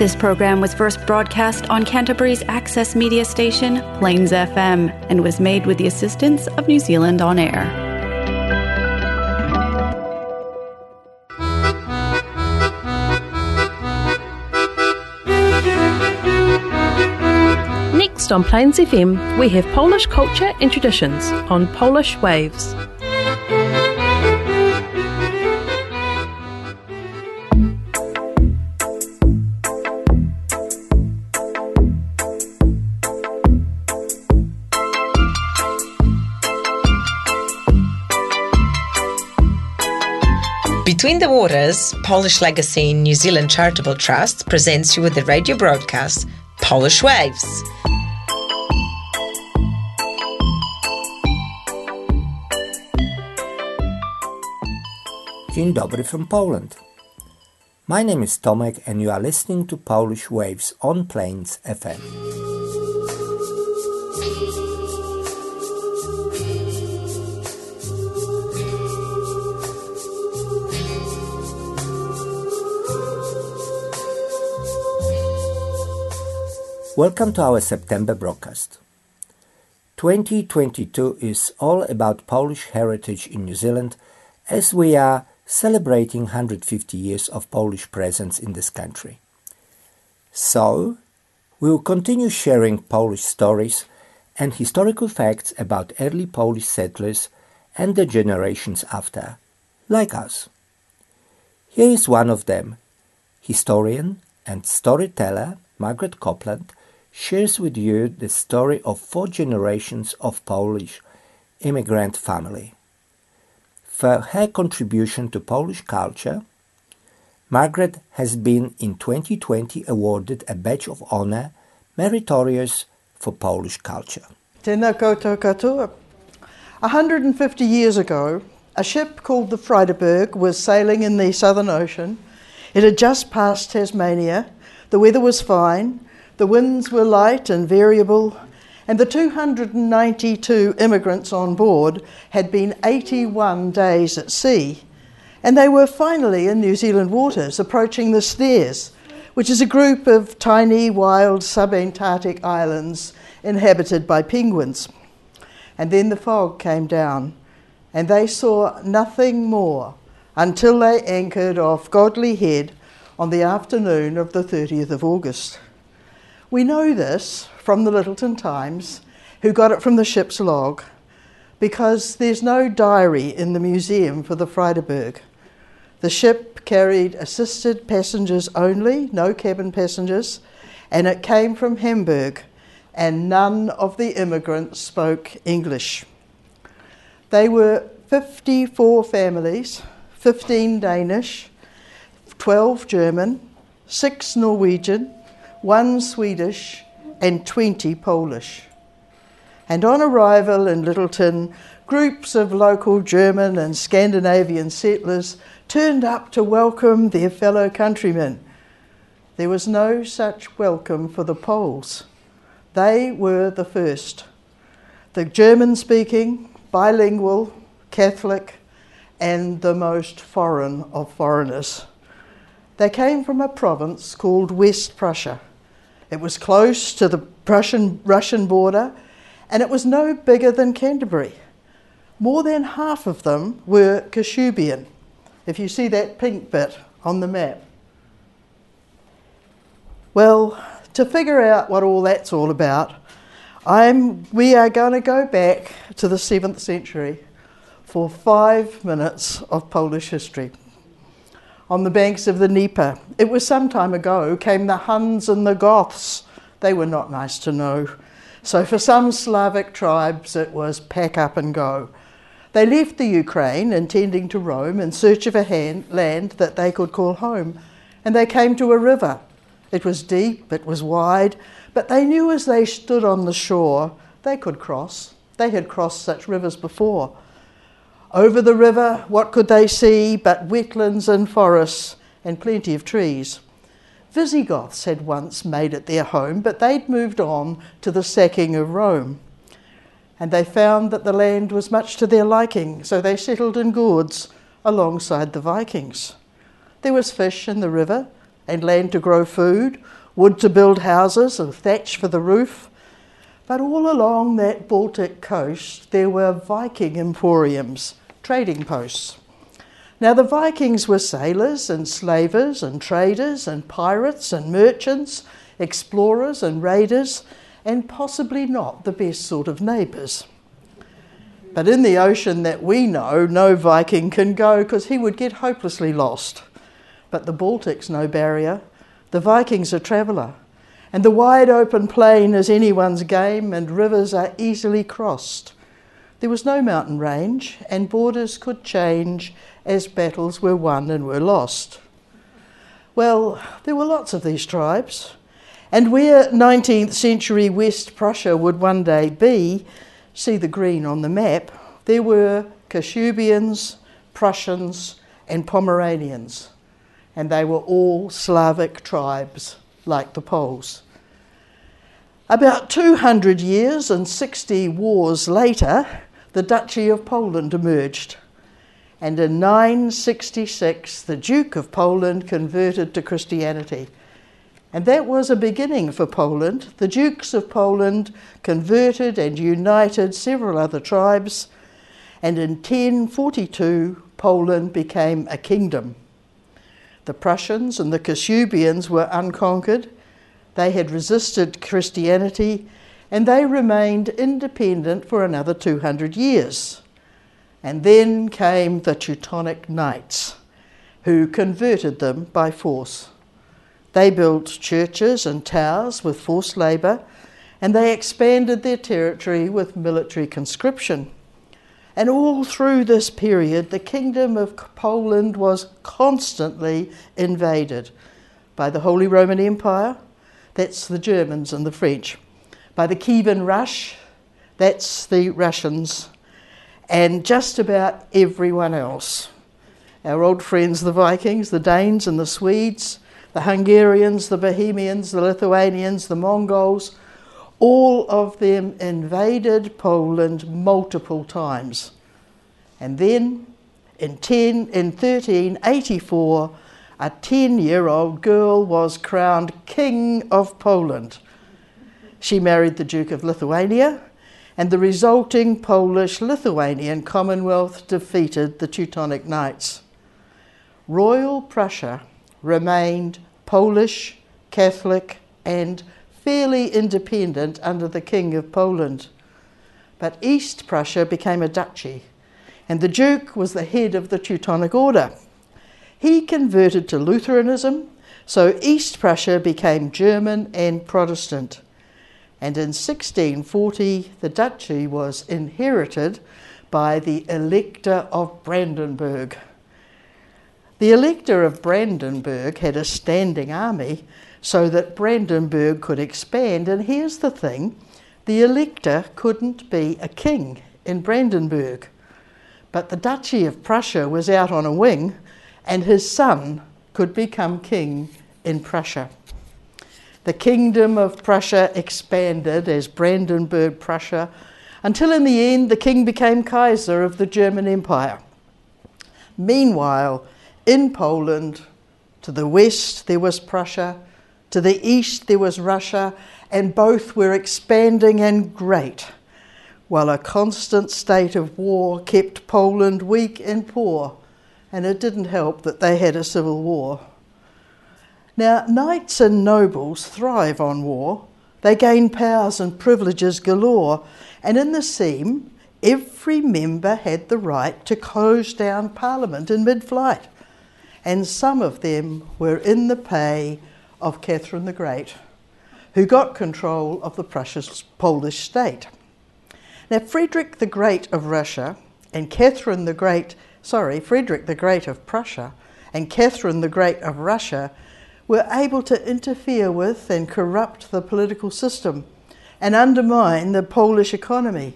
This program was first broadcast on Canterbury's access media station, Plains FM, and was made with the assistance of New Zealand On Air. Next on Plains FM, we have Polish culture and traditions on Polish Waves. Between the Waters, Polish Legacy New Zealand Charitable Trust presents you with the radio broadcast Polish Waves. Dzień dobry from Poland. My name is Tomek and you are listening to Polish Waves on Plains FM. Welcome to our September broadcast. 2022 is all about Polish heritage in New Zealand as we are celebrating 150 years of Polish presence in this country. So, we will continue sharing Polish stories and historical facts about early Polish settlers and the generations after, like us. Here is one of them. Historian and storyteller Margaret Copland shares with you the story of four generations of Polish immigrant family. For her contribution to Polish culture, Margaret has been in 2020 awarded a Badge of Honor Meritorious for Polish Culture. Tēnā koutou katoa. 150 years ago, a ship called the Friedeberg was sailing in the Southern Ocean. It had just passed Tasmania. The weather was fine. The winds were light and variable, and the 292 immigrants on board had been 81 days at sea, and they were finally in New Zealand waters, approaching the Snares, which is a group of tiny, wild subantarctic islands inhabited by penguins. And then the fog came down, and they saw nothing more until they anchored off Godley Head on the afternoon of the 30th of August. We know this from the Lyttelton Times, who got it from the ship's log, because there's no diary in the museum for the Friedeberg. The ship carried assisted passengers only, no cabin passengers, and it came from Hamburg, and none of the immigrants spoke English. They were 54 families, 15 Danish, 12 German, 6 Norwegian, one Swedish, and 20 Polish. And on arrival in Lyttelton, groups of local German and Scandinavian settlers turned up to welcome their fellow countrymen. There was no such welcome for the Poles. They were the first. The German speaking, bilingual, Catholic, and the most foreign of foreigners. They came from a province called West Prussia. It was close to the Prussian Russian border, and it was no bigger than Canterbury. More than half of them were Kashubian, if you see that pink bit on the map. Well, to figure out what all that's all about, I'm, we are going to go back to the 7th century for five minutes of Polish history on the banks of the Dnieper. It was some time ago, came the Huns and the Goths. They were not nice to know. So for some Slavic tribes, it was pack up and go. They left the Ukraine, intending to roam in search of a hand, land that they could call home, and they came to a river. It was deep, it was wide, but they knew as they stood on the shore they could cross. They had crossed such rivers before. Over the river, what could they see but wetlands and forests and plenty of trees? Visigoths had once made it their home, but they'd moved on to the sacking of Rome. And they found that the land was much to their liking, so they settled in gourds alongside the Vikings. There was fish in the river, and land to grow food, wood to build houses, and thatch for the roof. But all along that Baltic coast, there were Viking emporiums, trading posts. Now, the Vikings were sailors and slavers and traders and pirates and merchants, explorers and raiders, and possibly not the best sort of neighbours. But in the ocean that we know, no Viking can go because he would get hopelessly lost. But the Baltic's no barrier. The Viking's a traveller. And the wide open plain is anyone's game, and rivers are easily crossed. There was no mountain range, and borders could change as battles were won and were lost. Well, there were lots of these tribes, and where 19th century West Prussia would one day be, see the green on the map, there were Kashubians, Prussians, and Pomeranians, and they were all Slavic tribes like the Poles. About 200 years and 60 wars later, the Duchy of Poland emerged. And in 966, the Duke of Poland converted to Christianity. And that was a beginning for Poland. The Dukes of Poland converted and united several other tribes. And in 1042, Poland became a kingdom. The Prussians and the Kashubians were unconquered. They had resisted Christianity and they remained independent for another 200 years. And then came the Teutonic Knights, who converted them by force. They built churches and towers with forced labour, and they expanded their territory with military conscription. And all through this period, the kingdom of Poland was constantly invaded by the Holy Roman Empire, that's the Germans and the French, by the Kievan Rush, that's the Russians, and just about everyone else. Our old friends, the Vikings, the Danes, and the Swedes, the Hungarians, the Bohemians, the Lithuanians, the Mongols, all of them invaded Poland multiple times. And then in, 10, in 1384, a 10 year old girl was crowned King of Poland. She married the Duke of Lithuania, and the resulting Polish Lithuanian Commonwealth defeated the Teutonic Knights. Royal Prussia remained Polish, Catholic, and fairly independent under the King of Poland. But East Prussia became a duchy, and the Duke was the head of the Teutonic Order. He converted to Lutheranism, so East Prussia became German and Protestant and in 1640 the duchy was inherited by the Elector of Brandenburg. The Elector of Brandenburg had a standing army so that Brandenburg could expand, and here's the thing the Elector couldn't be a king in Brandenburg. But the Duchy of Prussia was out on a wing, and his son could become king in Prussia. The kingdom of Prussia expanded as Brandenburg Prussia until in the end the king became Kaiser of the German Empire. Meanwhile, in Poland, to the west there was Prussia, to the east there was Russia, and both were expanding and great, while a constant state of war kept Poland weak and poor, and it didn't help that they had a civil war. Now, knights and nobles thrive on war. They gain powers and privileges galore, and in the Sejm, every member had the right to close down Parliament in mid flight, and some of them were in the pay of Catherine the Great, who got control of the Prussian Polish state. Now, Frederick the Great of Russia and Catherine the Great, sorry, Frederick the Great of Prussia and Catherine the Great of Russia were able to interfere with and corrupt the political system and undermine the Polish economy.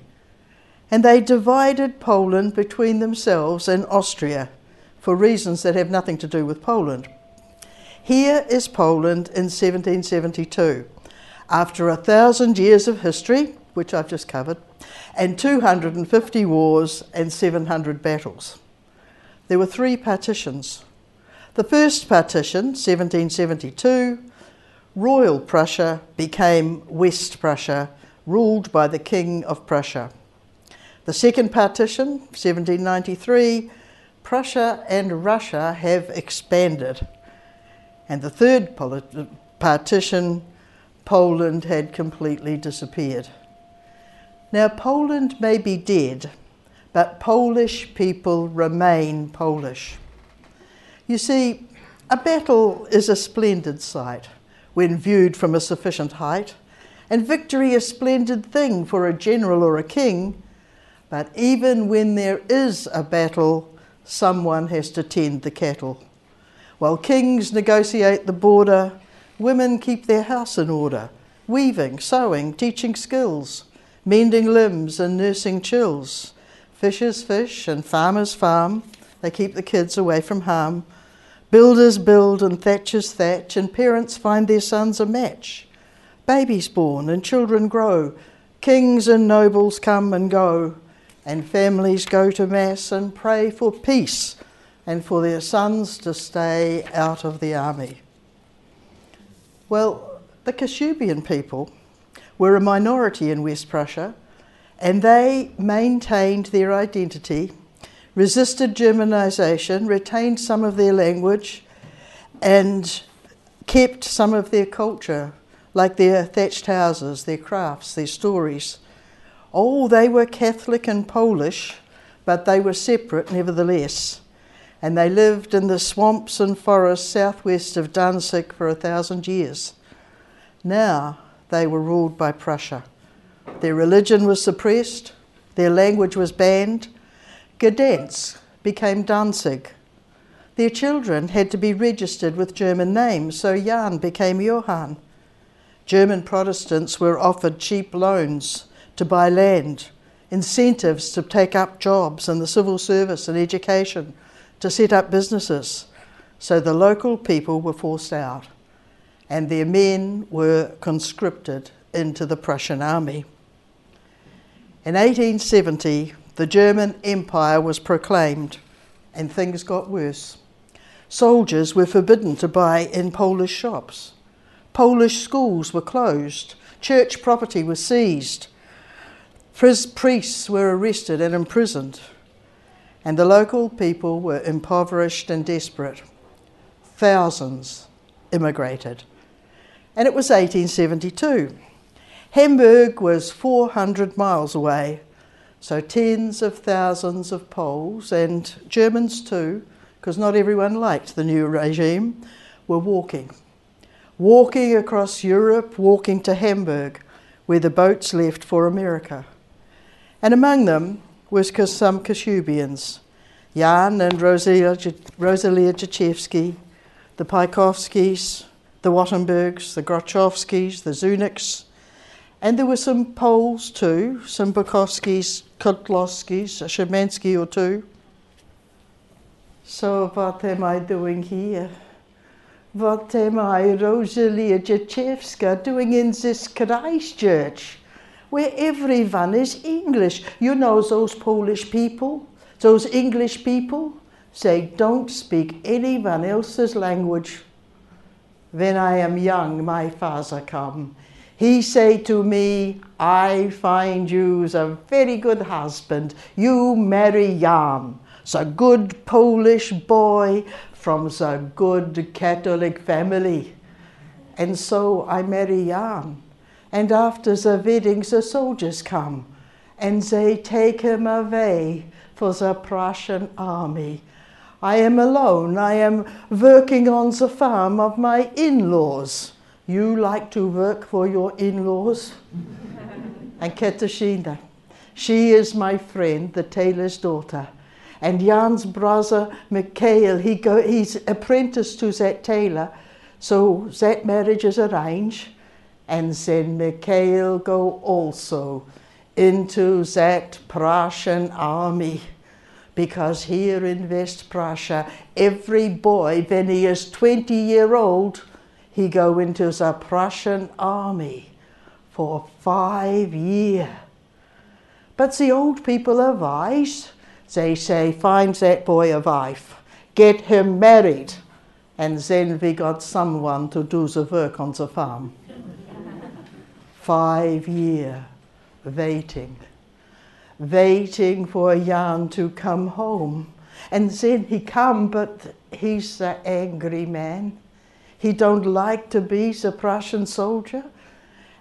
And they divided Poland between themselves and Austria for reasons that have nothing to do with Poland. Here is Poland in 1772. After a thousand years of history, which I've just covered, and 250 wars and 700 battles. There were three partitions The first partition, 1772, Royal Prussia became West Prussia, ruled by the King of Prussia. The second partition, 1793, Prussia and Russia have expanded. And the third partition, Poland had completely disappeared. Now, Poland may be dead, but Polish people remain Polish. You see, a battle is a splendid sight when viewed from a sufficient height, and victory a splendid thing for a general or a king. But even when there is a battle, someone has to tend the cattle. While kings negotiate the border, women keep their house in order, weaving, sewing, teaching skills mending limbs and nursing chills. Fishers fish and farmers farm, they keep the kids away from harm. Builders build and thatchers thatch, and parents find their sons a match. Babies born and children grow, kings and nobles come and go, and families go to Mass and pray for peace and for their sons to stay out of the army. Well, the Kashubian people were a minority in West Prussia, and they maintained their identity, resisted Germanization, retained some of their language, and kept some of their culture, like their thatched houses, their crafts, their stories. Oh, they were Catholic and Polish, but they were separate nevertheless. And they lived in the swamps and forests southwest of Danzig for a thousand years. Now, they were ruled by Prussia. Their religion was suppressed, their language was banned. Gdansk became Danzig. Their children had to be registered with German names, so Jan became Johann. German Protestants were offered cheap loans to buy land, incentives to take up jobs in the civil service and education, to set up businesses. So the local people were forced out and their men were conscripted into the Prussian army. In 1870, the German Empire was proclaimed, and things got worse. Soldiers were forbidden to buy in Polish shops. Polish schools were closed. Church property was seized. Priests were arrested and imprisoned. And the local people were impoverished and desperate. Thousands immigrated and it was 1872. Hamburg was 400 miles away, so tens of thousands of Poles and Germans too, because not everyone liked the new regime, were walking. Walking across Europe, walking to Hamburg, where the boats left for America. And among them was some Kashubians, Jan and Rosalia, Rosalia Jachewski, the Pajkowskis, the Wattenbergs, the Grochowskis, the Zuniks, and there were some Poles too, some Bukowskis, Kotloskis, a Szymanski or two. So what am I doing here? What am I, Rosalia Jachewska, doing in this Christchurch, where everyone is English? You know those Polish people, those English people? They don't speak anyone else's language when I am young, my father come. He say to me, I find you's a very good husband. You marry Jan, a good Polish boy from a good Catholic family. And so I marry Jan. And after the wedding, the soldiers come and they take him away for the Prussian army. I am alone. I am working on the farm of my in laws. You like to work for your in laws? And Katarzyna, she is my friend, the tailor's daughter. And Jan's brother, Mikhail, he go, he's apprenticed to that tailor. So that marriage is arranged. And then Mikhail go also into that Prussian army because here in West Prussia, every boy, when he is 20 year old, he go into the Prussian army for five years. But the old people are wise. They say, find that boy a wife, get him married, And then we got someone to do the work on the farm. Five year waiting, waiting for Jan to come home. And then he come, but he's the angry man. He don't like to be the Prussian soldier.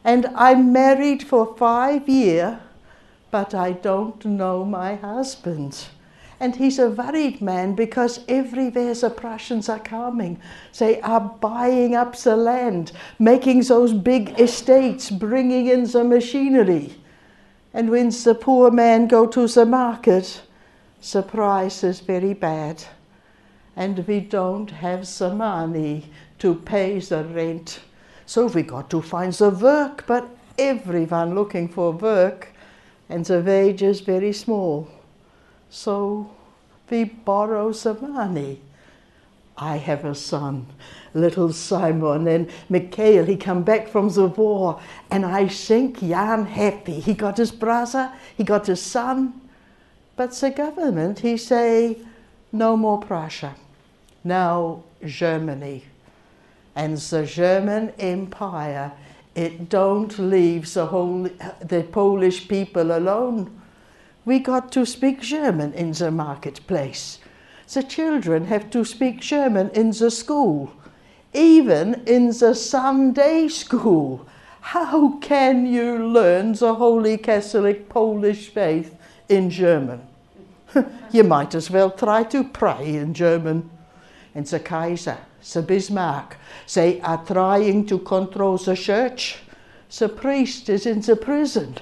And I'm married for five year, but I don't know my husband. And he's a worried man because everywhere the Prussians are coming. They are buying up the land, making those big estates, bringing in the machinery. And when the poor man go to the market, the price is very bad. And we don't have the money to pay the rent. So we got to find the work, but everyone looking for work, and the wage is very small. So we borrow some money. I have a son, little Simon, and Mikhail, he come back from the war, and I think Jan happy. He got his brother, he got his son, but the government, he say, no more Prussia, now Germany. And the German Empire, it don't leave the whole, the Polish people alone we got to speak German in the marketplace. The children have to speak German in the school, even in the Sunday school. How can you learn the Holy Catholic Polish faith in German? you might as well try to pray in German. And the Kaiser, the Bismarck, they are trying to control the church. The priest is in the prison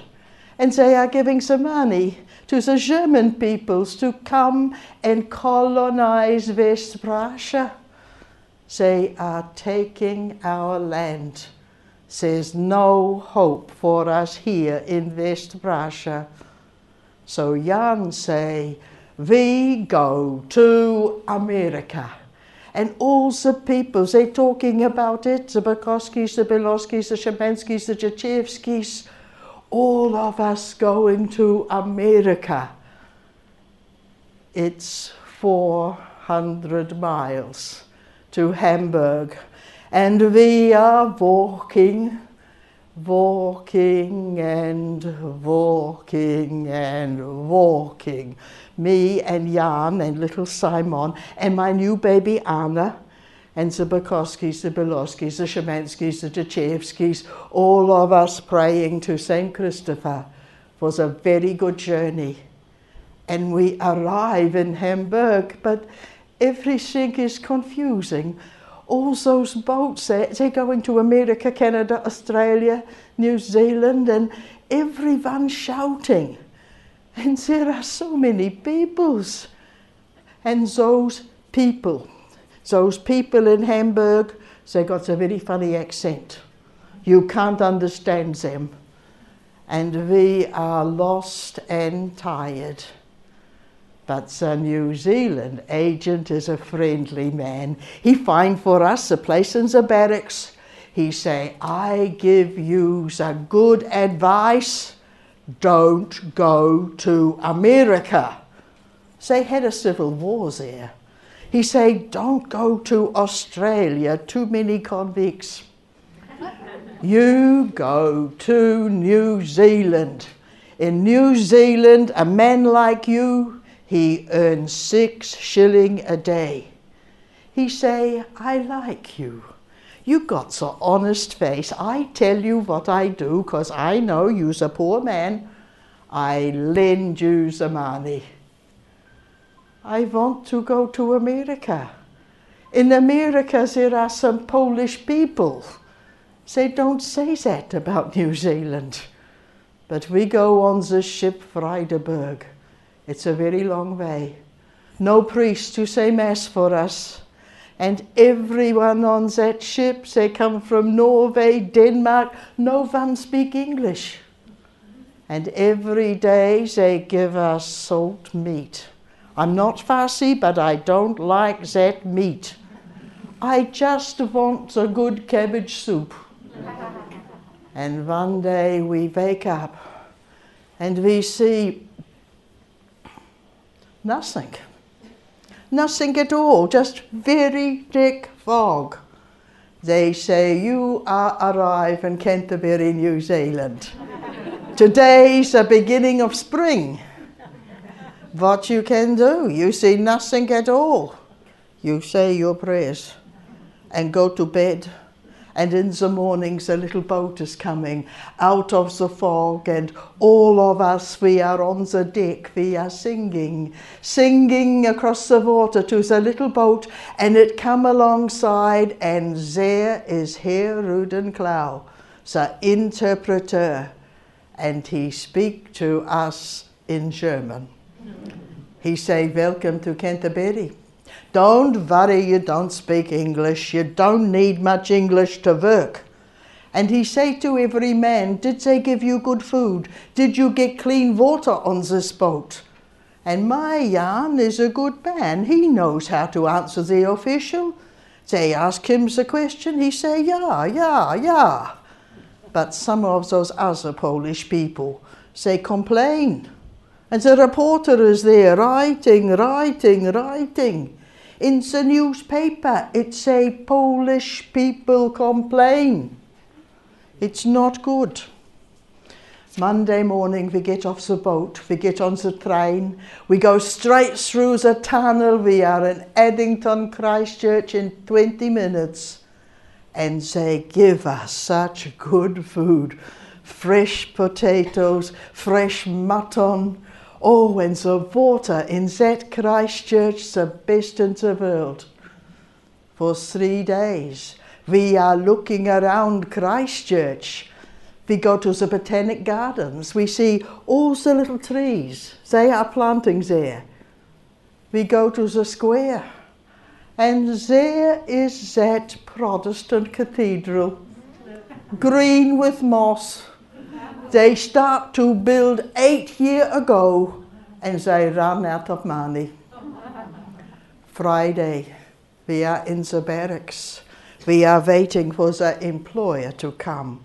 and they are giving some money to the German peoples to come and colonize West Prussia. They are taking our land. There's no hope for us here in West Prussia. So Jan say, we go to America. And all the people, they're talking about it, the Bukoskis, the Biloskis, the Shemanskis, the Jachevskis, all of us going to America. It's 400 miles to Hamburg, and we are walking, walking and walking and walking. Me and Jan and little Simon and my new baby Anna and the Bukoskis, the Biloskis, the Shemanskis, the Jachevskis, all of us praying to St. Christopher was a very good journey. And we arrive in Hamburg, but everything is confusing. All those boats, they're going to America, Canada, Australia, New Zealand, and everyone shouting. And there are so many peoples. And those people those people in Hamburg, they got a very funny accent. You can't understand them. And we are lost and tired. But the New Zealand agent is a friendly man. He find for us a place in the barracks. He say, I give you the good advice, don't go to America. They had a civil war there. He said, Don't go to Australia, too many convicts. you go to New Zealand. In New Zealand, a man like you, he earns six shilling a day. He say, I like you. You got so honest face. I tell you what I do, cause I know you's a poor man. I lend you the money. I want to go to America. In America, there are some Polish people. They don't say that about New Zealand. But we go on the ship Friedeburg. It's a very long way. No priest to say Mass for us. And everyone on that ship, they come from Norway, Denmark, no one speak English. And every day they give us salt meat. I'm not fussy, but I don't like that meat. I just want a good cabbage soup. and one day we wake up and we see nothing. Nothing at all, just very thick fog. They say you are arrived in Canterbury, New Zealand. Today's the beginning of spring. What you can do, you see nothing at all. You say your prayers and go to bed and in the mornings a little boat is coming. Out of the fog and all of us we are on the deck. We are singing. Singing across the water to the little boat. And it come alongside and there is Herr Rudenklau the interpreter. And he speak to us in German. He say welcome to Canterbury don't worry, you don't speak English. You don't need much English to work. And he say to every man, Did they give you good food? Did you get clean water on this boat? And my Jan is a good man. He knows how to answer the official. They ask him the question, he say, Yeah, yeah, yeah. But some of those other Polish people, they complain. And the reporter is there writing, writing, writing in the newspaper it say Polish people complain. It's not good. Monday morning we get off the boat, we get on the train, we go straight through the tunnel, we are in Addington Christchurch in 20 minutes and they give us such good food. Fresh potatoes, fresh mutton, Oh, and the water in that Christchurch, the best in the world. For three days, we are looking around Christchurch. We go to the botanic gardens. We see all the little trees. They are planting there. We go to the square. And there is that Protestant cathedral, green with moss they start to build eight year ago and they run out of money. Friday, we are in the barracks. We are waiting for the employer to come.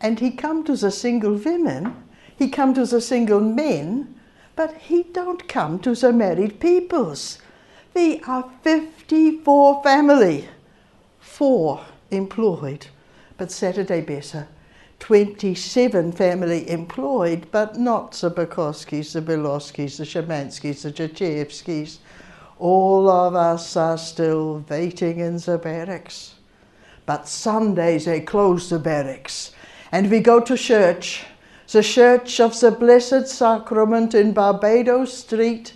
And he come to the single women, he come to the single men, but he don't come to the married peoples. We are 54 family, four employed, but Saturday better. 27 family employed, but not the Bukowskis, the Bilowskis, the Shamanskis, the Jachevskis. All of us are still waiting in the barracks. But Sundays they close the barracks and we go to church, the Church of the Blessed Sacrament in Barbadoes Street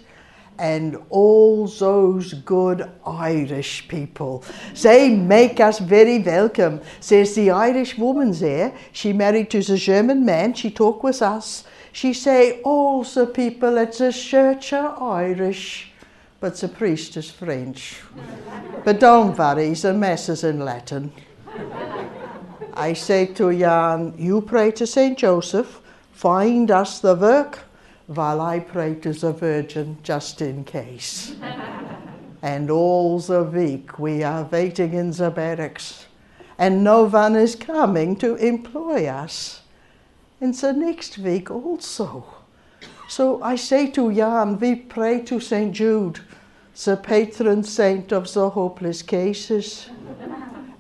and all those good Irish people. They make us very welcome. Says the Irish woman there. She married to the German man. She talk with us. She say all the people at the church are Irish, but the priest is French. but don't worry, the mass is in Latin. I say to Jan, you pray to St. Joseph, find us the work while I pray to the Virgin just in case. and all the week we are waiting in the barracks, and no one is coming to employ us. And the next week also. So I say to Jan, we pray to St. Jude, the patron saint of the hopeless cases.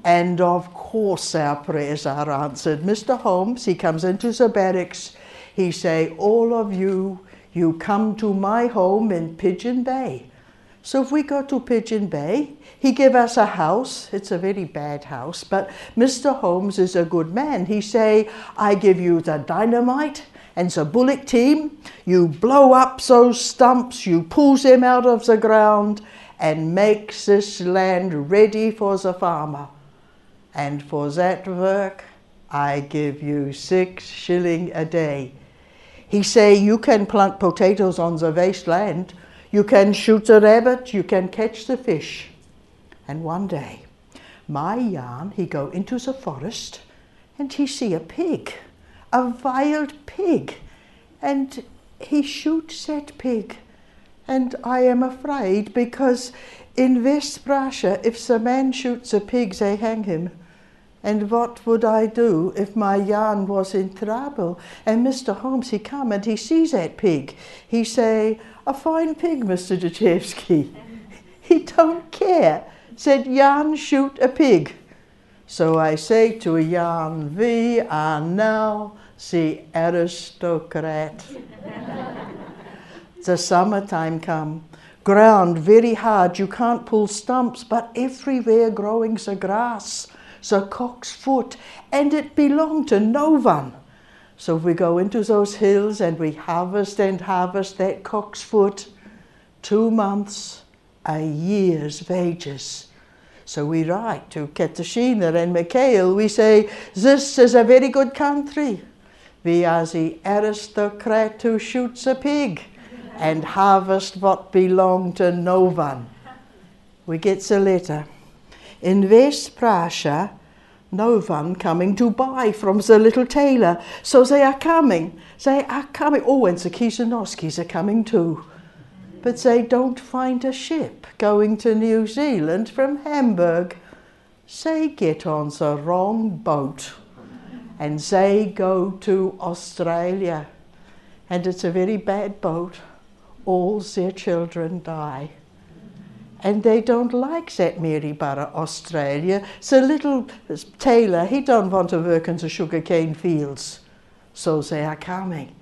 and of course our prayers are answered. Mr. Holmes, he comes into the barracks he say, all of you, you come to my home in Pigeon Bay. So if we go to Pigeon Bay, he give us a house. It's a very bad house, but Mr. Holmes is a good man. He say, I give you the dynamite and the bullock team. You blow up those stumps, you pull them out of the ground and makes this land ready for the farmer. And for that work, I give you six shilling a day. He say you can plant potatoes on the wasteland, you can shoot the rabbit, you can catch the fish. And one day, my Jan, he go into the forest and he see a pig, a wild pig, and he shoots that pig. And I am afraid because in West Prussia, if the man shoots a pig, they hang him. And what would I do if my Jan was in trouble? And Mr. Holmes, he come and he sees that pig. He say, a fine pig, Mr. Dachevsky. he don't care. Said, Jan, shoot a pig. So I say to a Jan, we are now the aristocrat. the summertime come. Ground very hard, you can't pull stumps, but everywhere growing the grass, the cock's foot, and it belonged to no one. So we go into those hills and we harvest and harvest that cock's foot, two months, a year's wages. So we write to Katarzyna and Mikhail, we say, This is a very good country. We are the aristocrat who shoots a pig and harvest what belong to no one. We get a letter. In West Prussia, no one coming to buy from the little tailor. So they are coming. They are coming. Oh, and the Kizanowskis are coming too but they don't find a ship going to New Zealand from Hamburg. They get on the wrong boat and they go to Australia. And it's a very bad boat. All their children die. And they don't like that Maryborough, Australia. So little Taylor, he don't want to work in the sugarcane fields. So they are ah, coming.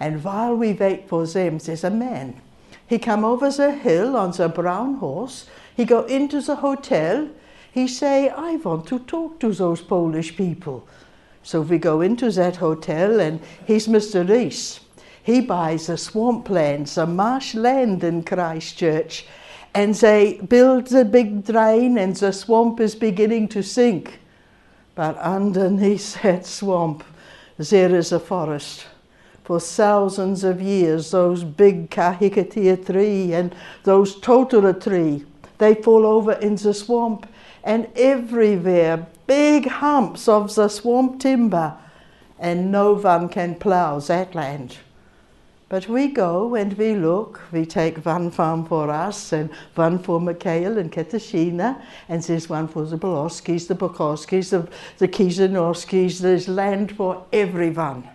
And while we wait for them, there's a man he come over the hill on the brown horse. He go into the hotel. He say, I want to talk to those Polish people. So we go into that hotel and he's Mr. Rees. He buys a swampland, some marsh land in Christchurch, and they build the big drain and the swamp is beginning to sink. But underneath that swamp, there is a forest for thousands of years, those big kahikatea tree and those totara tree, they fall over in the swamp and everywhere big humps of the swamp timber and no one can plough that land. But we go and we look, we take one farm for us and one for Mikhail and Katarzyna, and there's one for the Boloskis, the Bukowskis, the, the there's land for everyone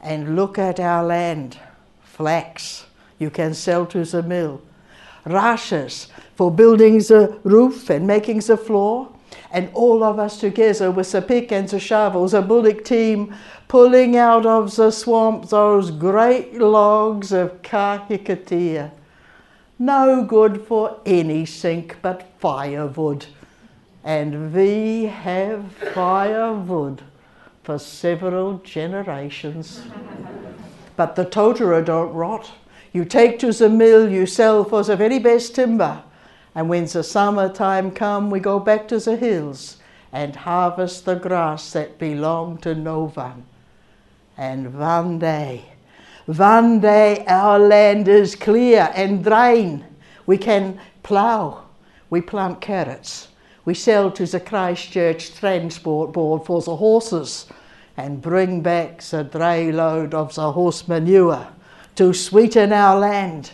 and look at our land. Flax, you can sell to the mill. Rushes for building the roof and making the floor. And all of us together with the pick and the shovel, the bullock team, pulling out of the swamp those great logs of kahikatea. No good for any sink but firewood. And we have firewood for several generations. but the totara don't rot. You take to the mill, you sell for the very best timber. And when the summertime come, we go back to the hills and harvest the grass that belong to no one. And one day, one day our land is clear and drain. We can plough. We plant carrots. We sell to the Christchurch Transport Board for the horses and bring back the dray load of the horse manure to sweeten our land.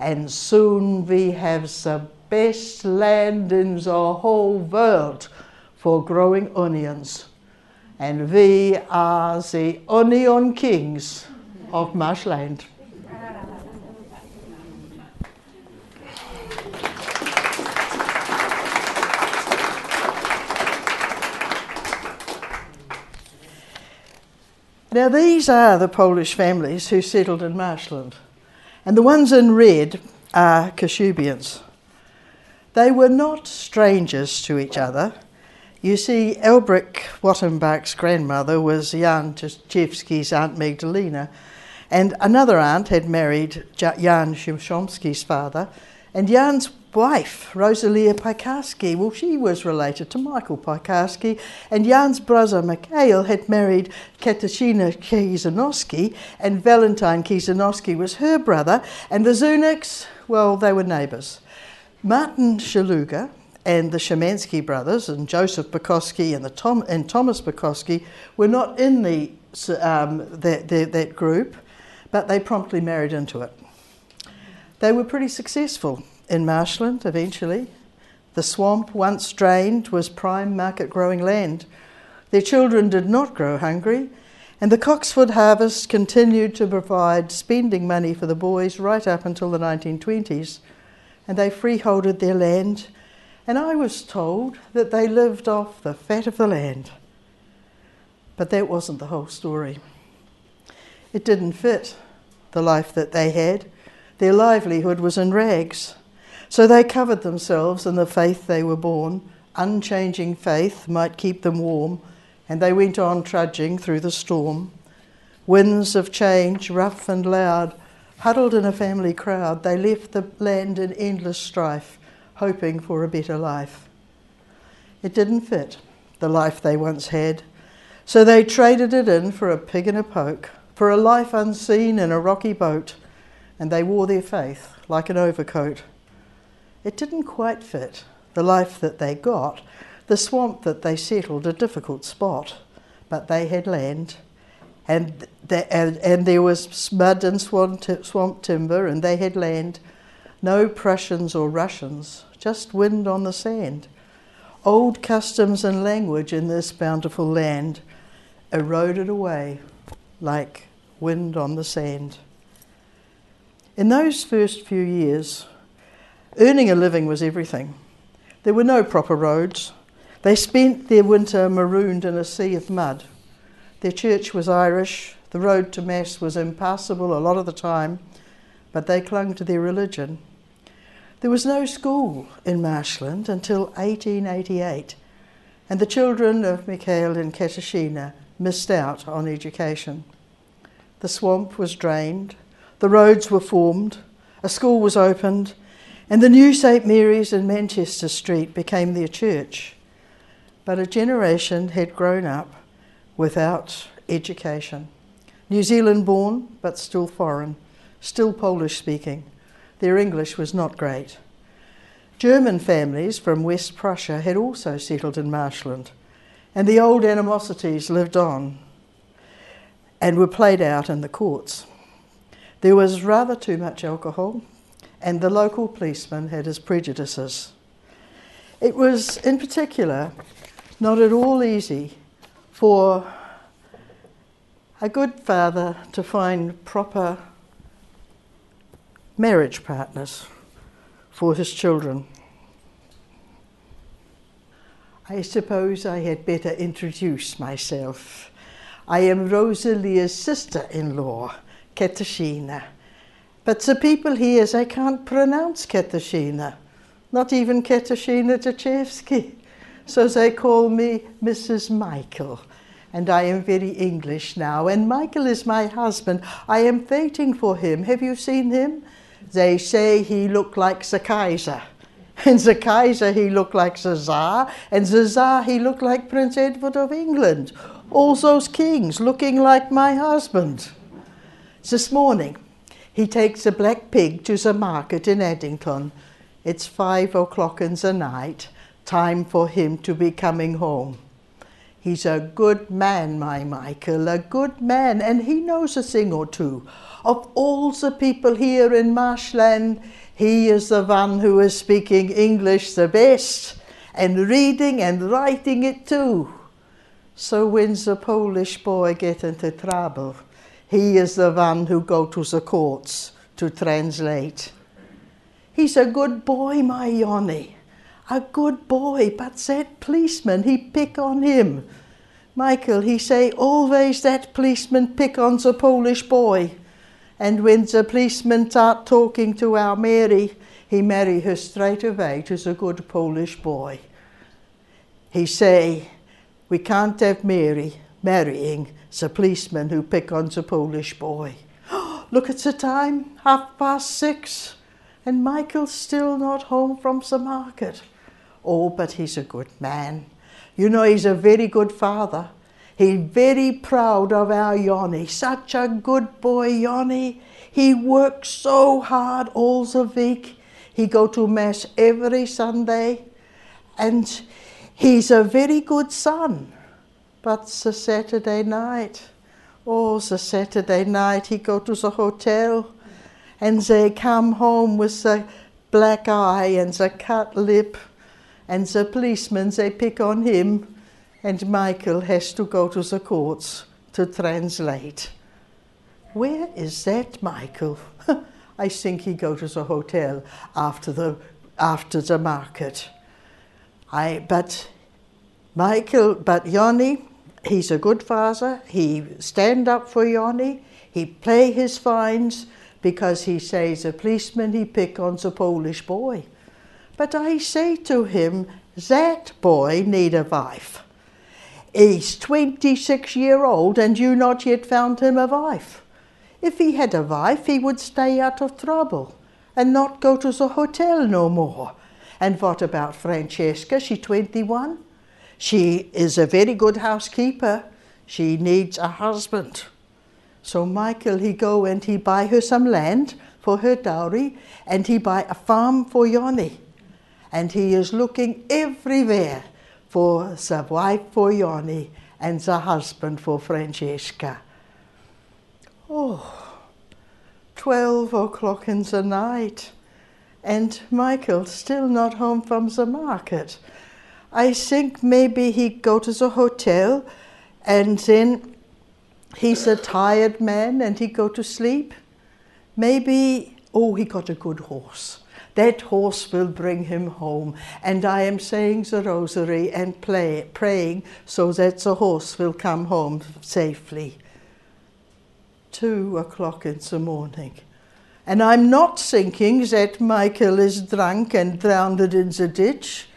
And soon we have the best land in the whole world for growing onions. And we are the onion kings of marshland. Now, these are the Polish families who settled in Marshland, and the ones in red are Kashubians. They were not strangers to each other. You see, Elbrick Wattenbach's grandmother was Jan Tchevsky's Aunt Magdalena, and another aunt had married Jan Szymszomski's father, and Jan's wife, Rosalia Piekarski, well, she was related to Michael Piekarski, and Jan's brother Mikhail had married Katarzyna Kizanowski, and Valentine Kizanowski was her brother, and the Zuniks, well, they were neighbours. Martin Shaluga and the Shemansky brothers, and Joseph Bukowski and, the Tom, and Thomas Bukowski, were not in the, um, that, that, that group, but they promptly married into it. They were pretty successful in Marshland eventually. The swamp, once drained, was prime market growing land. Their children did not grow hungry, and the cocksfoot harvest continued to provide spending money for the boys right up until the 1920s. and they freeholded their land, and I was told that they lived off the fat of the land. But that wasn't the whole story. It didn't fit the life that they had. Their livelihood was in rags. So they covered themselves in the faith they were born. Unchanging faith might keep them warm, and they went on trudging through the storm. Winds of change, rough and loud, huddled in a family crowd, they left the land in endless strife, hoping for a better life. It didn't fit, the life they once had, so they traded it in for a pig and a poke, for a life unseen in a rocky boat, and they wore their faith like an overcoat. It didn't quite fit, the life that they got, the swamp that they settled, a difficult spot, but they had land. And, the, and, and there was mud and swamp, swamp timber, and they had land. No Prussians or Russians, just wind on the sand. Old customs and language in this bountiful land eroded away like wind on the sand. In those first few years, earning a living was everything. There were no proper roads. They spent their winter marooned in a sea of mud. Their church was Irish. The road to Mass was impassable a lot of the time, but they clung to their religion. There was no school in Marshland until 1888, and the children of Michael and Katarzyna missed out on education. The swamp was drained, the roads were formed, a school was opened, and the new St Mary's in Manchester Street became their church. But a generation had grown up without education. New Zealand born, but still foreign, still Polish speaking. Their English was not great. German families from West Prussia had also settled in Marshland, and the old animosities lived on and were played out in the courts. There was rather too much alcohol, and the local policeman had his prejudices. It was, in particular, not at all easy for a good father to find proper marriage partners for his children. I suppose I had better introduce myself. I am Rosalia's sister in law, Katarzyna. But the people here say I can't pronounce Katarzyna, not even Katarzyna Jachewski. So they call me Mrs. Michael. And I am very English now. And Michael is my husband. I am waiting for him. Have you seen him? They say he looked like the Kaiser. And the Kaiser, he looked like the Tsar. And the Tsar, he looked like Prince Edward of England. All those kings looking like my husband. This morning, he takes a black pig to the market in Addington. It's five o'clock in the night time for him to be coming home. He's a good man, my Michael, a good man, and he knows a thing or two. Of all the people here in Marshland, he is the one who is speaking English the best, and reading and writing it too. So when the Polish boy get into trouble, he is the one who go to the courts to translate. He's a good boy, my Yoni a good boy, but that policeman, he pick on him. Michael, he say, always that policeman pick on the Polish boy. And when the policeman start talking to our Mary, he marry her straight away to the good Polish boy. He say, we can't have Mary marrying the policeman who pick on the Polish boy. Look at the time, half past six, and Michael's still not home from the market. Oh, but he's a good man. You know, he's a very good father. He's very proud of our Yoni. Such a good boy, Yoni. He works so hard all the week. He go to mass every Sunday. And he's a very good son. But the Saturday night, oh, the Saturday night, he go to the hotel and they come home with the black eye and the cut lip and the policemen they pick on him, and Michael has to go to the courts to translate. Where is that Michael? I think he go to the hotel after the after the market. I but Michael, but Yanni, he's a good father. He stand up for Yanni. He play his fines because he says a policeman he pick on the Polish boy. But I say to him, that boy need a wife. He's 26 year old and you not yet found him a wife. If he had a wife, he would stay out of trouble and not go to the hotel no more. And what about Francesca? She 21. She is a very good housekeeper. She needs a husband. So Michael, he go and he buy her some land for her dowry and he buy a farm for Yanni. And he is looking everywhere for the wife for Yanni and the husband for Francesca. Oh, 12 o'clock in the night and Michael still not home from the market. I think maybe he go to the hotel and then he's a tired man and he go to sleep. Maybe, oh, he got a good horse. That horse will bring him home. And I am saying the rosary and play, praying so that the horse will come home safely. Two o'clock in the morning. And I'm not thinking that Michael is drunk and drowned in the ditch.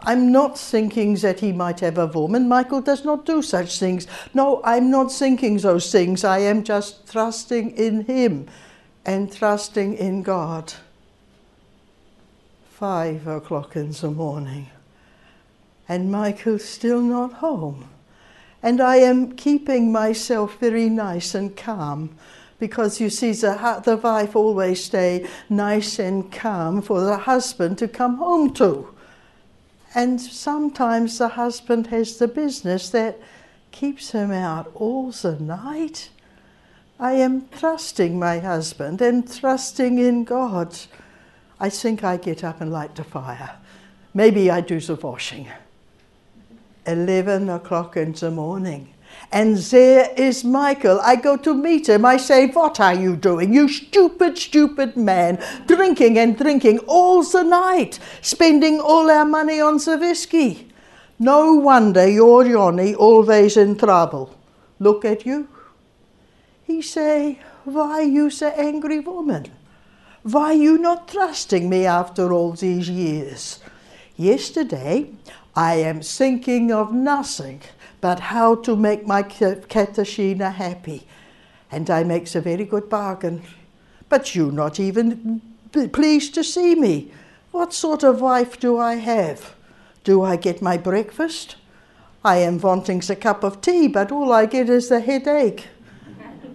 I'm not thinking that he might have a woman. Michael does not do such things. No, I'm not thinking those things. I am just trusting in him and trusting in God. Five o'clock in the morning, and Michael's still not home. And I am keeping myself very nice and calm because you see, the, the wife always stay nice and calm for the husband to come home to. And sometimes the husband has the business that keeps him out all the night. I am trusting my husband and trusting in God. I think I get up and light the fire. Maybe I do the washing. 11 o'clock in the morning. And there is Michael. I go to meet him. I say, What are you doing, you stupid, stupid man? Drinking and drinking all the night, spending all our money on the whiskey. No wonder you're Johnny always in trouble. Look at you. He say, Why you so angry woman? Why you not trusting me after all these years? Yesterday I am thinking of nothing but how to make my Katarzyna happy. And I makes a very good bargain. But you not even pleased to see me. What sort of wife do I have? Do I get my breakfast? I am wanting a cup of tea, but all I get is the headache.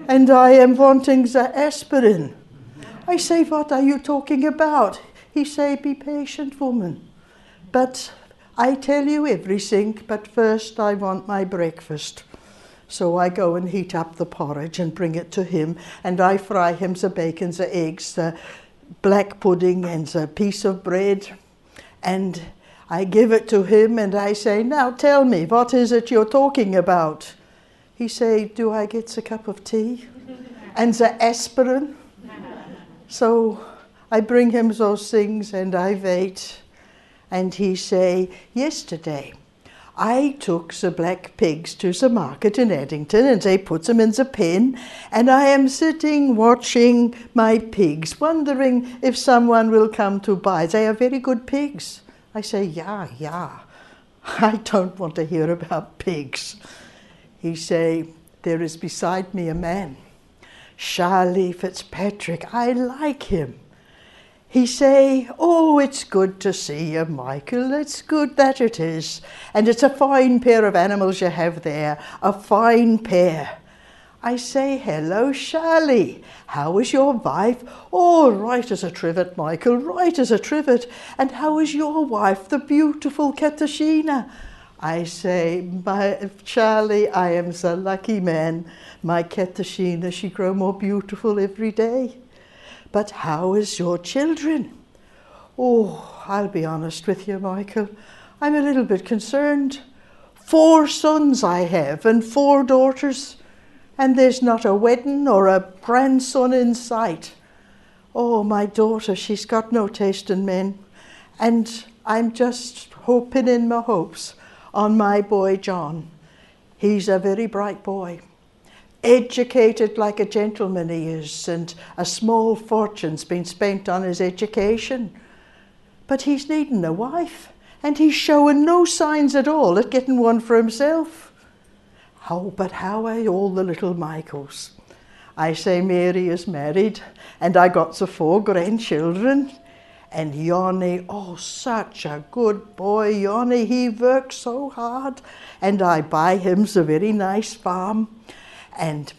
and I am wanting the aspirin. I say, what are you talking about? He say, be patient, woman. But I tell you everything, but first I want my breakfast. So I go and heat up the porridge and bring it to him, and I fry him the bacon, the eggs, the black pudding, and the piece of bread. And I give it to him, and I say, Now tell me, what is it you're talking about? He say, Do I get a cup of tea? and the aspirin? So I bring him those things, and I wait and he say, yesterday I took the black pigs to the market in Addington and they put them in the pen and I am sitting watching my pigs, wondering if someone will come to buy. They are very good pigs. I say, yeah, yeah. I don't want to hear about pigs. He say, there is beside me a man, Charlie Fitzpatrick. I like him he say, Oh, it's good to see you, Michael. It's good that it is. And it's a fine pair of animals you have there, a fine pair. I say, Hello, Charlie. How is your wife? Oh, right as a trivet, Michael, right as a trivet. And how is your wife, the beautiful Katarzyna? I say, my Charlie, I am the lucky man. My Katarzyna, she grow more beautiful every day. But how is your children? Oh, I'll be honest with you, Michael. I'm a little bit concerned. Four sons I have and four daughters, and there's not a wedding or a grandson in sight. Oh, my daughter, she's got no taste in men. And I'm just hoping in my hopes on my boy John. He's a very bright boy. Educated like a gentleman he is, and a small fortune's been spent on his education. But he's needing a wife, and he's showing no signs at all at getting one for himself. Oh, but how are all the little Michaels? I say Mary is married, and I got the four grandchildren. And Yanni, oh, such a good boy, Yanni. He works so hard. And I buy him a very nice farm. And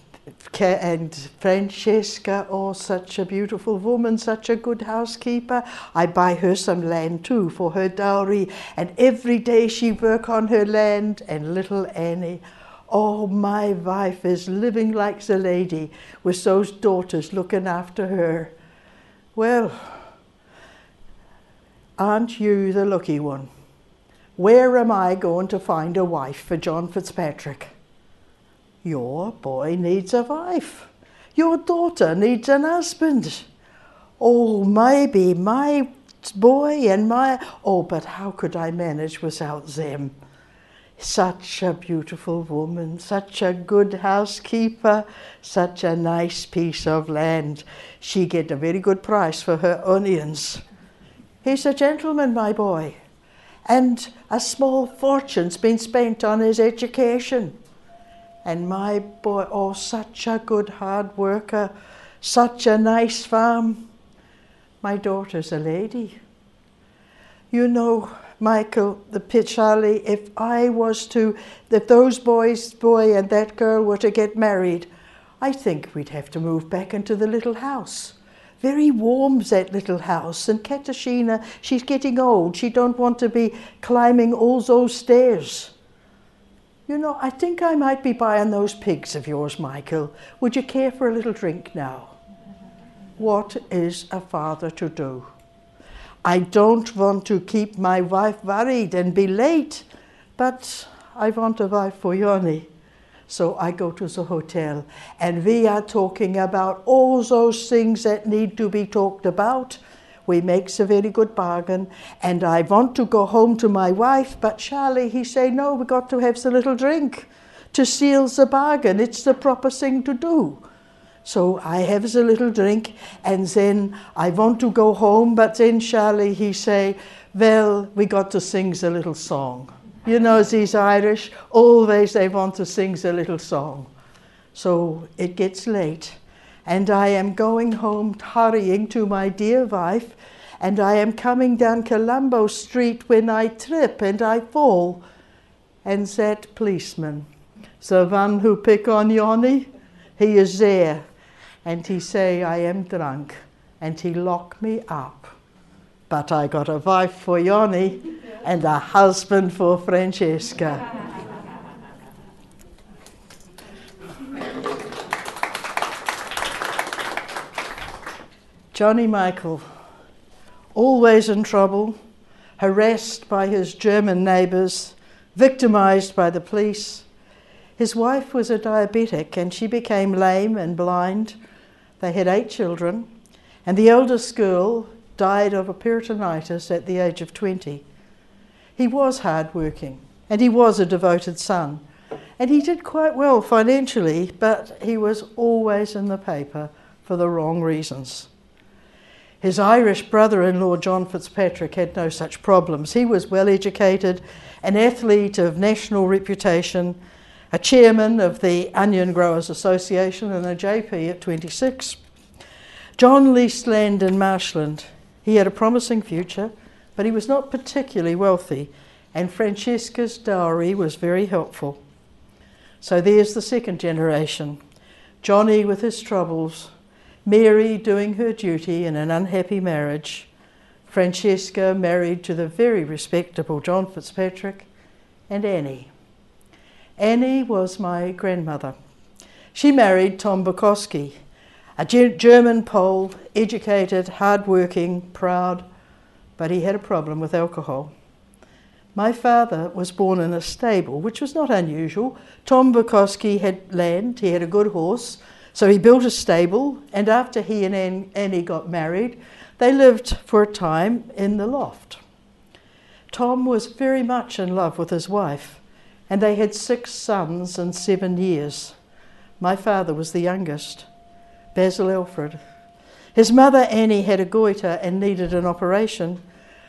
and Francesca, oh, such a beautiful woman, such a good housekeeper. I buy her some land too for her dowry, and every day she work on her land. And little Annie, oh, my wife is living like the lady with those daughters looking after her. Well, Aren't you the lucky one? Where am I going to find a wife for John Fitzpatrick? Your boy needs a wife. Your daughter needs an husband. Oh, maybe my boy and my. Oh, but how could I manage without them? Such a beautiful woman, such a good housekeeper, such a nice piece of land. She get a very good price for her onions. He's a gentleman, my boy, and a small fortune's been spent on his education. And my boy, oh, such a good hard worker, such a nice farm. My daughter's a lady. You know, Michael, the pit Charlie, if I was to, if those boys, boy and that girl were to get married, I think we'd have to move back into the little house very warm's that little house. And Katarzyna, she's getting old. She don't want to be climbing all those stairs. You know, I think I might be buying those pigs of yours, Michael. Would you care for a little drink now? What is a father to do? I don't want to keep my wife worried and be late, but I want a wife for Yoni. So I go to the hotel and we are talking about all those things that need to be talked about. We makes a very good bargain and I want to go home to my wife, but Charlie, he say, no, we got to have the little drink to seal the bargain. It's the proper thing to do. So I have the little drink and then I want to go home, but then Charlie, he say, well, we got to sing the little song. You know, these Irish, always they want to sing a little song. So it gets late, and I am going home hurrying to my dear wife, and I am coming down Colombo Street when I trip and I fall. And that policeman, the one who pick on Yanni, he is there, and he say I am drunk, and he lock me up. But I got a wife for Yanni and a husband for Francesca. Johnny Michael, always in trouble, harassed by his German neighbours, victimised by the police. His wife was a diabetic and she became lame and blind. They had eight children, and the eldest girl died of a peritonitis at the age of 20. He was hardworking and he was a devoted son. And he did quite well financially, but he was always in the paper for the wrong reasons. His Irish brother in law, John Fitzpatrick, had no such problems. He was well educated, an athlete of national reputation, a chairman of the Onion Growers Association, and a JP at 26. John leased land in Marshland. He had a promising future, but he was not particularly wealthy, and Francesca's dowry was very helpful. So there's the second generation Johnny with his troubles, Mary doing her duty in an unhappy marriage, Francesca married to the very respectable John Fitzpatrick, and Annie. Annie was my grandmother. She married Tom Bukowski, a German Pole, educated, hard-working, proud, but he had a problem with alcohol. My father was born in a stable, which was not unusual. Tom Bukowski had land, he had a good horse. So he built a stable, and after he and Annie got married, they lived for a time in the loft. Tom was very much in love with his wife, and they had six sons in seven years. My father was the youngest, Basil Alfred. His mother, Annie, had a goiter and needed an operation,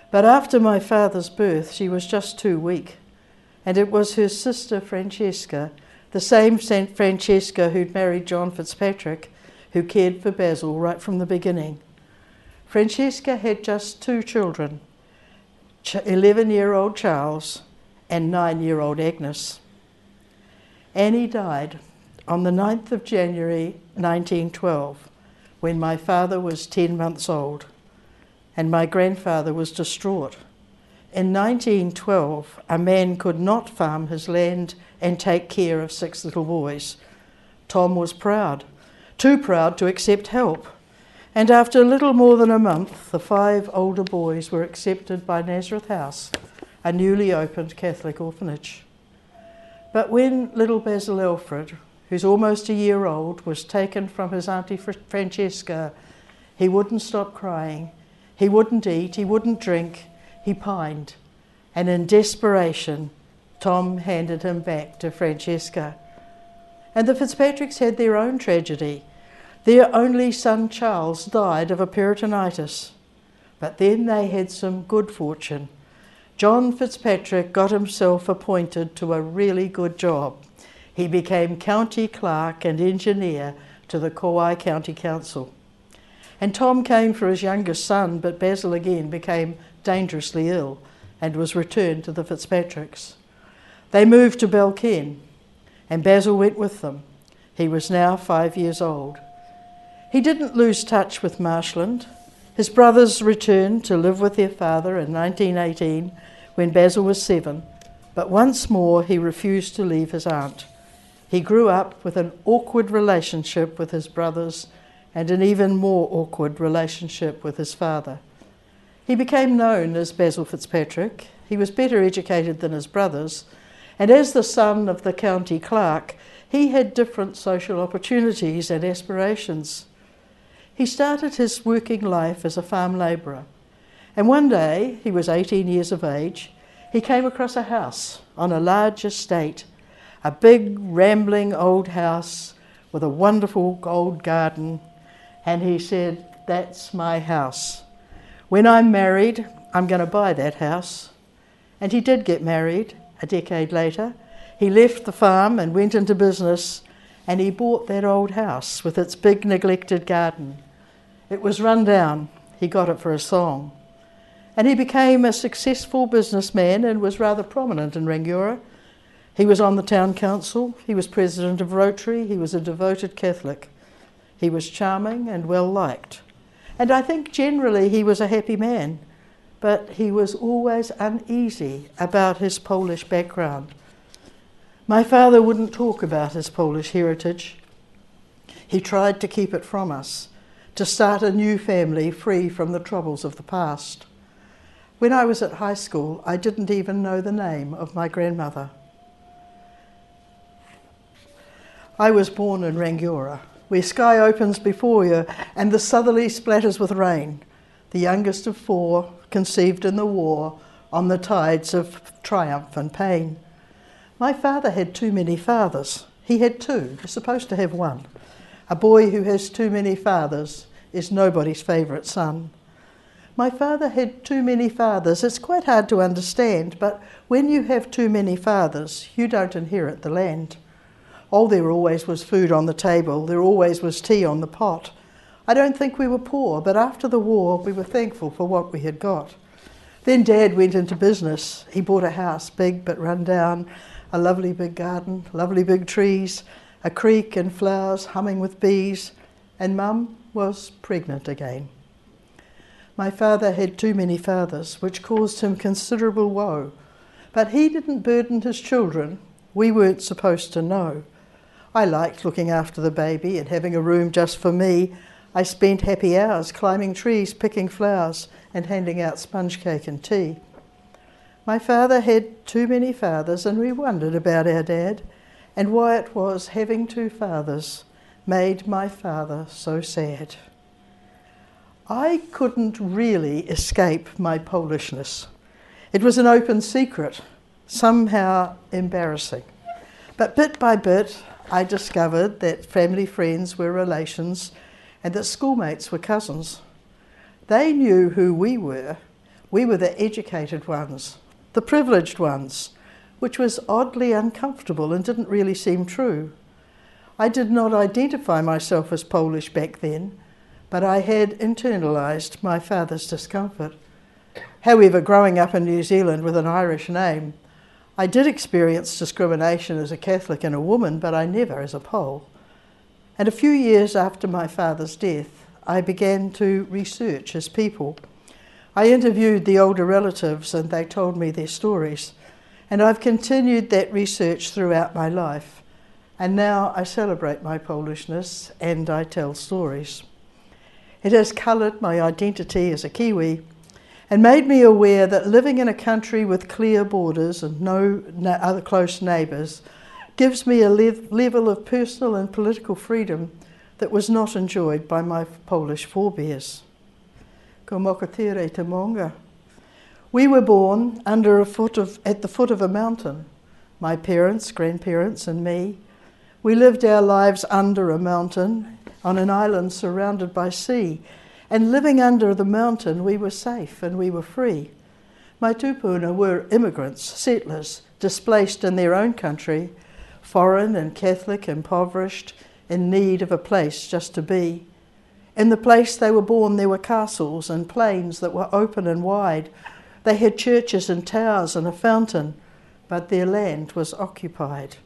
but after my father's birth, she was just too weak. And it was her sister, Francesca, the same St. Francesca who'd married John Fitzpatrick, who cared for Basil right from the beginning. Francesca had just two children 11 year old Charles and 9 year old Agnes. Annie died on the 9th of January 1912 when my father was 10 months old and my grandfather was distraught. In 1912, a man could not farm his land and take care of six little boys. Tom was proud, too proud to accept help. And after a little more than a month, the five older boys were accepted by Nazareth House, a newly opened Catholic orphanage. But when little Basil Alfred, who's almost a year old, was taken from his Auntie Francesca, he wouldn't stop crying he wouldn't eat, he wouldn't drink, he pined. And in desperation, Tom handed him back to Francesca. And the Fitzpatricks had their own tragedy. Their only son Charles died of a peritonitis. But then they had some good fortune. John Fitzpatrick got himself appointed to a really good job. He became county clerk and engineer to the Kowai County Council. And Tom came for his youngest son, but Basil again became dangerously ill and was returned to the Fitzpatricks. They moved to Belken, and Basil went with them. He was now five years old. He didn't lose touch with Marshland. His brothers returned to live with their father in 1918 when Basil was seven, but once more he refused to leave his aunt. He grew up with an awkward relationship with his brothers and an even more awkward relationship with his father. He became known as Basil Fitzpatrick. He was better educated than his brothers, and as the son of the county clerk, he had different social opportunities and aspirations. He started his working life as a farm labourer, and one day, he was 18 years of age, he came across a house on a large estate, a big, rambling old house with a wonderful old garden and he said, That's my house. When I'm married, I'm going to buy that house. And he did get married a decade later. He left the farm and went into business, and he bought that old house with its big neglected garden. It was run down. He got it for a song. And he became a successful businessman and was rather prominent in Rangiora. He was on the town council, he was president of Rotary, he was a devoted Catholic. He was charming and well liked. And I think generally he was a happy man, but he was always uneasy about his Polish background. My father wouldn't talk about his Polish heritage. He tried to keep it from us, to start a new family free from the troubles of the past. When I was at high school, I didn't even know the name of my grandmother. I was born in Rangiora where sky opens before you and the southerly splatters with rain, the youngest of four, conceived in the war on the tides of triumph and pain. My father had too many fathers. He had two. You're supposed to have one. A boy who has too many fathers is nobody's favourite son. My father had too many fathers. It's quite hard to understand, but when you have too many fathers, you don't inherit the land. Oh, there always was food on the table, there always was tea on the pot. I don't think we were poor, but after the war, we were thankful for what we had got. Then Dad went into business. He bought a house, big but run down, a lovely big garden, lovely big trees, a creek and flowers humming with bees, and Mum was pregnant again. My father had too many fathers, which caused him considerable woe. But he didn't burden his children. We weren't supposed to know. I liked looking after the baby and having a room just for me. I spent happy hours climbing trees, picking flowers, and handing out sponge cake and tea. My father had too many fathers, and we wondered about our dad and why it was having two fathers made my father so sad. I couldn't really escape my Polishness. It was an open secret, somehow embarrassing. But bit by bit, I discovered that family friends were relations and that schoolmates were cousins. They knew who we were. We were the educated ones, the privileged ones, which was oddly uncomfortable and didn't really seem true. I did not identify myself as Polish back then, but I had internalised my father's discomfort. However, growing up in New Zealand with an Irish name, I did experience discrimination as a Catholic and a woman, but I never as a Pole. And a few years after my father's death, I began to research his people. I interviewed the older relatives and they told me their stories. And I've continued that research throughout my life. And now I celebrate my Polishness and I tell stories. It has coloured my identity as a Kiwi and made me aware that living in a country with clear borders and no other uh, close neighbours gives me a le- level of personal and political freedom that was not enjoyed by my Polish forebears. Tamonga. We were born under a foot of, at the foot of a mountain, my parents, grandparents, and me. We lived our lives under a mountain on an island surrounded by sea. And living under the mountain, we were safe and we were free. My tupuna were immigrants, settlers, displaced in their own country, foreign and Catholic, impoverished, in need of a place just to be. In the place they were born, there were castles and plains that were open and wide. They had churches and towers and a fountain, but their land was occupied.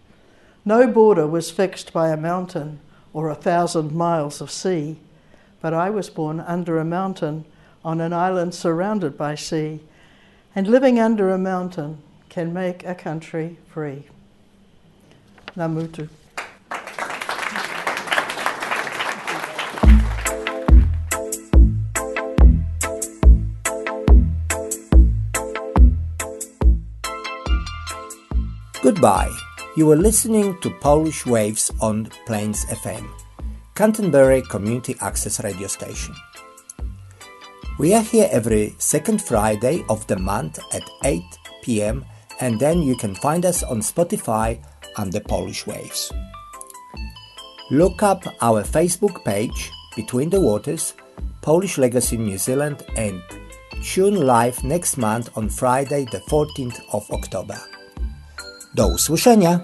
No border was fixed by a mountain or a thousand miles of sea. But I was born under a mountain on an island surrounded by sea, and living under a mountain can make a country free. Namutu. Goodbye. You were listening to Polish Waves on Plains FM, Canterbury Community Access Radio Station. We are here every second Friday of the month at 8 pm, and then you can find us on Spotify under Polish Waves. Look up our Facebook page, Between the Waters, Polish Legacy New Zealand, and tune live next month on Friday, the 14th of October. Do usłyszenia!